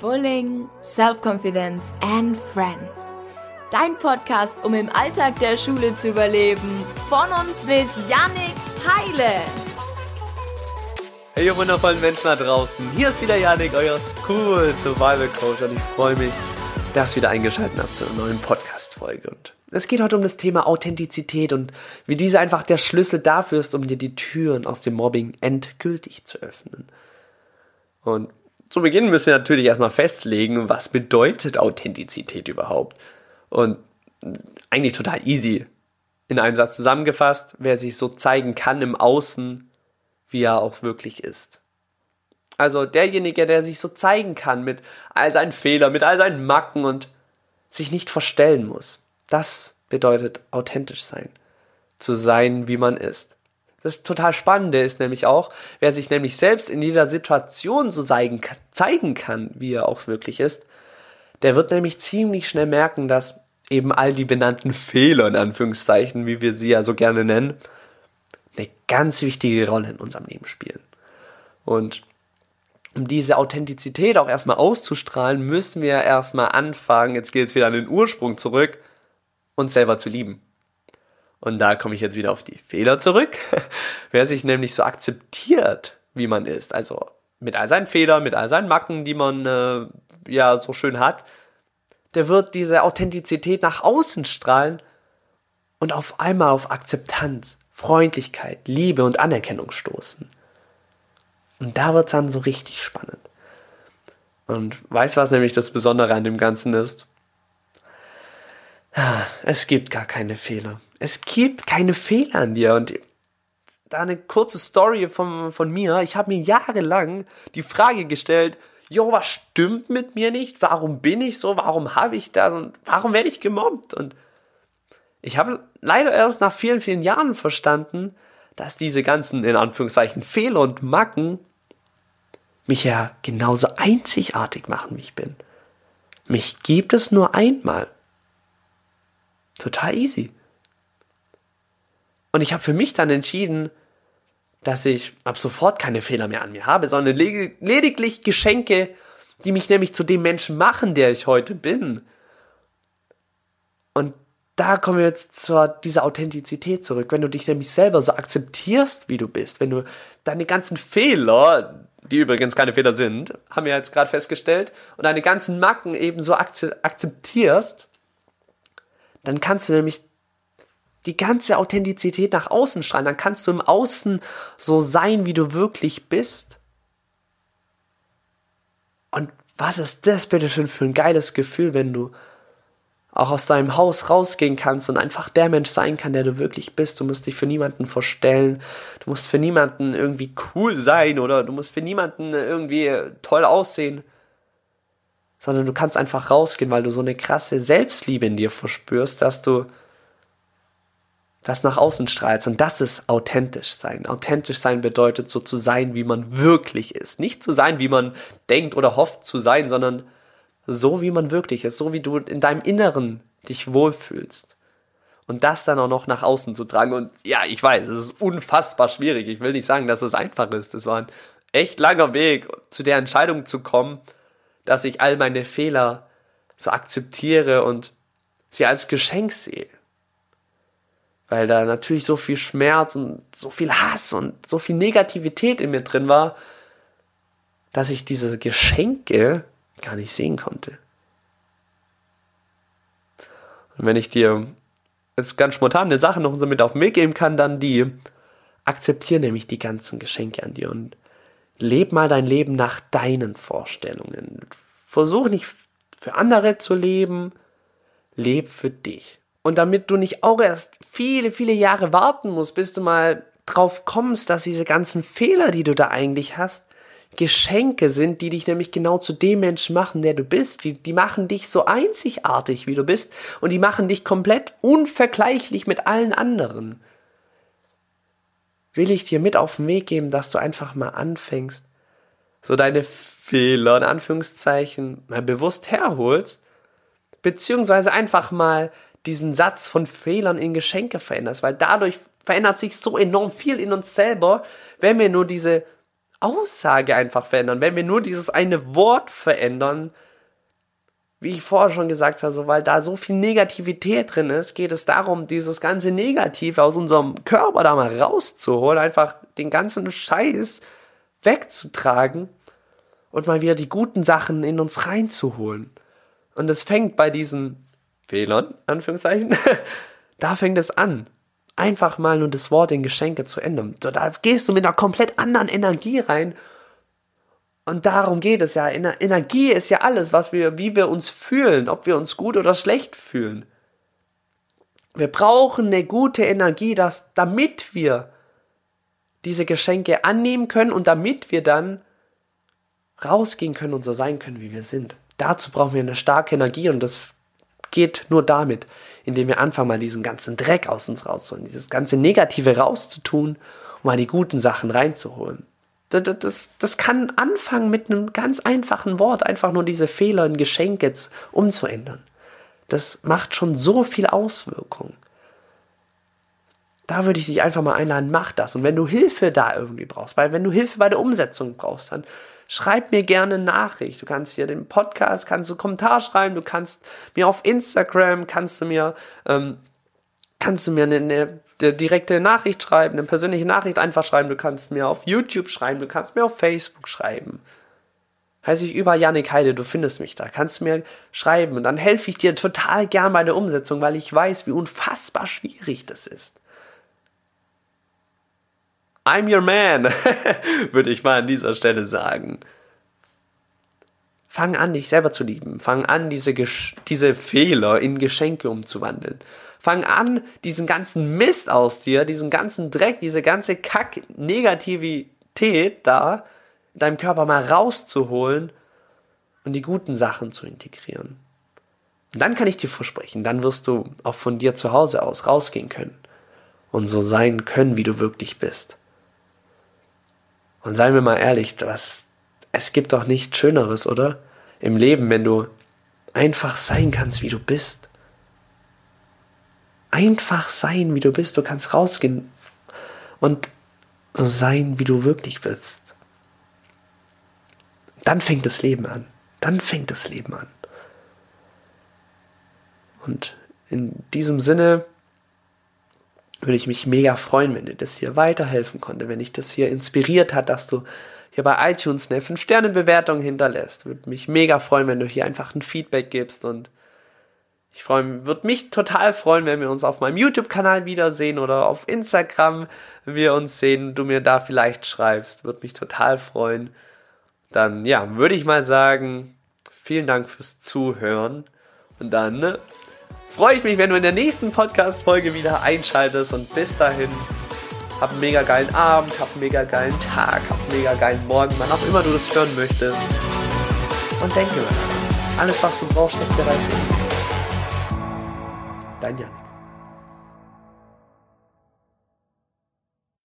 Bullying, Self-Confidence and Friends. Dein Podcast, um im Alltag der Schule zu überleben. Von und mit Yannick Heile. Hey ihr wundervollen Menschen da draußen. Hier ist wieder Yannick, euer School Survival Coach und ich freue mich, dass du wieder eingeschaltet hast zu einer neuen Podcast-Folge. Und es geht heute um das Thema Authentizität und wie diese einfach der Schlüssel dafür ist, um dir die Türen aus dem Mobbing endgültig zu öffnen. Und zu Beginn müssen wir natürlich erstmal festlegen, was bedeutet Authentizität überhaupt. Und eigentlich total easy. In einem Satz zusammengefasst, wer sich so zeigen kann im Außen, wie er auch wirklich ist. Also derjenige, der sich so zeigen kann mit all seinen Fehlern, mit all seinen Macken und sich nicht verstellen muss. Das bedeutet authentisch sein. Zu sein, wie man ist. Das total Spannende ist nämlich auch, wer sich nämlich selbst in jeder Situation so zeigen, zeigen kann, wie er auch wirklich ist, der wird nämlich ziemlich schnell merken, dass eben all die benannten Fehler, in Anführungszeichen, wie wir sie ja so gerne nennen, eine ganz wichtige Rolle in unserem Leben spielen. Und um diese Authentizität auch erstmal auszustrahlen, müssen wir erstmal anfangen, jetzt geht es wieder an den Ursprung zurück, uns selber zu lieben. Und da komme ich jetzt wieder auf die Fehler zurück. Wer sich nämlich so akzeptiert, wie man ist, also mit all seinen Fehlern, mit all seinen Macken, die man äh, ja so schön hat, der wird diese Authentizität nach außen strahlen und auf einmal auf Akzeptanz, Freundlichkeit, Liebe und Anerkennung stoßen. Und da wird es dann so richtig spannend. Und weißt du, was nämlich das Besondere an dem Ganzen ist? Es gibt gar keine Fehler. Es gibt keine Fehler an dir. Und da eine kurze Story von, von mir. Ich habe mir jahrelang die Frage gestellt, jo, was stimmt mit mir nicht? Warum bin ich so? Warum habe ich das? Und warum werde ich gemobbt? Und ich habe leider erst nach vielen, vielen Jahren verstanden, dass diese ganzen, in Anführungszeichen, Fehler und Macken mich ja genauso einzigartig machen, wie ich bin. Mich gibt es nur einmal. Total easy. Und ich habe für mich dann entschieden, dass ich ab sofort keine Fehler mehr an mir habe, sondern lediglich Geschenke, die mich nämlich zu dem Menschen machen, der ich heute bin. Und da kommen wir jetzt zu dieser Authentizität zurück. Wenn du dich nämlich selber so akzeptierst, wie du bist, wenn du deine ganzen Fehler, die übrigens keine Fehler sind, haben wir jetzt gerade festgestellt, und deine ganzen Macken eben so akzeptierst, dann kannst du nämlich die ganze Authentizität nach außen strahlen. Dann kannst du im Außen so sein, wie du wirklich bist. Und was ist das bitte schön für ein geiles Gefühl, wenn du auch aus deinem Haus rausgehen kannst und einfach der Mensch sein kann, der du wirklich bist. Du musst dich für niemanden verstellen. Du musst für niemanden irgendwie cool sein oder du musst für niemanden irgendwie toll aussehen sondern du kannst einfach rausgehen, weil du so eine krasse Selbstliebe in dir verspürst, dass du das nach außen strahlst. Und das ist authentisch sein. Authentisch sein bedeutet so zu sein, wie man wirklich ist. Nicht zu sein, wie man denkt oder hofft zu sein, sondern so, wie man wirklich ist. So, wie du in deinem Inneren dich wohlfühlst. Und das dann auch noch nach außen zu tragen. Und ja, ich weiß, es ist unfassbar schwierig. Ich will nicht sagen, dass es einfach ist. Es war ein echt langer Weg, zu der Entscheidung zu kommen, dass ich all meine Fehler so akzeptiere und sie als Geschenk sehe. Weil da natürlich so viel Schmerz und so viel Hass und so viel Negativität in mir drin war, dass ich diese Geschenke gar nicht sehen konnte. Und wenn ich dir jetzt ganz spontan eine Sache noch so mit auf den Weg geben kann, dann die, akzeptiere nämlich die ganzen Geschenke an dir und leb mal dein Leben nach deinen Vorstellungen. Versuch nicht für andere zu leben, leb für dich. Und damit du nicht auch erst viele, viele Jahre warten musst, bis du mal drauf kommst, dass diese ganzen Fehler, die du da eigentlich hast, Geschenke sind, die dich nämlich genau zu dem Menschen machen, der du bist. Die, die machen dich so einzigartig, wie du bist. Und die machen dich komplett unvergleichlich mit allen anderen will ich dir mit auf den Weg geben, dass du einfach mal anfängst, so deine Fehler in Anführungszeichen mal bewusst herholst, beziehungsweise einfach mal diesen Satz von Fehlern in Geschenke veränderst, weil dadurch verändert sich so enorm viel in uns selber, wenn wir nur diese Aussage einfach verändern. Wenn wir nur dieses eine Wort verändern, wie ich vorher schon gesagt habe, so, weil da so viel Negativität drin ist, geht es darum, dieses ganze Negative aus unserem Körper da mal rauszuholen, einfach den ganzen Scheiß wegzutragen und mal wieder die guten Sachen in uns reinzuholen. Und es fängt bei diesen Fehlern, Anführungszeichen, da fängt es an. Einfach mal nur das Wort in Geschenke zu ändern. So, da gehst du mit einer komplett anderen Energie rein und darum geht es ja. Energie ist ja alles, was wir, wie wir uns fühlen, ob wir uns gut oder schlecht fühlen. Wir brauchen eine gute Energie, dass, damit wir diese Geschenke annehmen können und damit wir dann rausgehen können und so sein können, wie wir sind. Dazu brauchen wir eine starke Energie und das geht nur damit, indem wir anfangen, mal diesen ganzen Dreck aus uns rauszuholen, dieses ganze Negative rauszutun und mal die guten Sachen reinzuholen. Das, das, das kann anfangen mit einem ganz einfachen Wort, einfach nur diese Fehler in Geschenke umzuändern. Das macht schon so viel Auswirkung. Da würde ich dich einfach mal einladen, mach das. Und wenn du Hilfe da irgendwie brauchst, weil wenn du Hilfe bei der Umsetzung brauchst, dann schreib mir gerne eine Nachricht. Du kannst hier den Podcast, kannst du Kommentar schreiben, du kannst mir auf Instagram, kannst du mir, ähm, kannst du mir eine, eine eine direkte Nachricht schreiben, eine persönliche Nachricht einfach schreiben. Du kannst mir auf YouTube schreiben, du kannst mir auf Facebook schreiben. Heiße ich über Yannick Heide, du findest mich da. Kannst du mir schreiben und dann helfe ich dir total gern bei der Umsetzung, weil ich weiß, wie unfassbar schwierig das ist. I'm your man, würde ich mal an dieser Stelle sagen. Fang an, dich selber zu lieben. Fang an, diese, diese Fehler in Geschenke umzuwandeln. Fang an, diesen ganzen Mist aus dir, diesen ganzen Dreck, diese ganze Kack-Negativität da in deinem Körper mal rauszuholen und die guten Sachen zu integrieren. Und dann kann ich dir versprechen, dann wirst du auch von dir zu Hause aus rausgehen können und so sein können, wie du wirklich bist. Und seien wir mal ehrlich, was, es gibt doch nichts Schöneres, oder? Im Leben, wenn du einfach sein kannst, wie du bist. Einfach sein, wie du bist. Du kannst rausgehen und so sein, wie du wirklich bist. Dann fängt das Leben an. Dann fängt das Leben an. Und in diesem Sinne würde ich mich mega freuen, wenn dir das hier weiterhelfen konnte, wenn dich das hier inspiriert hat, dass du hier bei iTunes eine 5-Sterne-Bewertung hinterlässt. Würde mich mega freuen, wenn du hier einfach ein Feedback gibst und ich freue würde mich total freuen, wenn wir uns auf meinem YouTube-Kanal wiedersehen oder auf Instagram wir uns sehen, du mir da vielleicht schreibst. Würde mich total freuen. Dann, ja, würde ich mal sagen, vielen Dank fürs Zuhören. Und dann ne, freue ich mich, wenn du in der nächsten Podcast-Folge wieder einschaltest. Und bis dahin, hab einen mega geilen Abend, hab einen mega geilen Tag, hab einen mega geilen Morgen, wann auch immer du das hören möchtest. Und denke mal, alles was du brauchst, steckt bereits in dir. Dein Janik.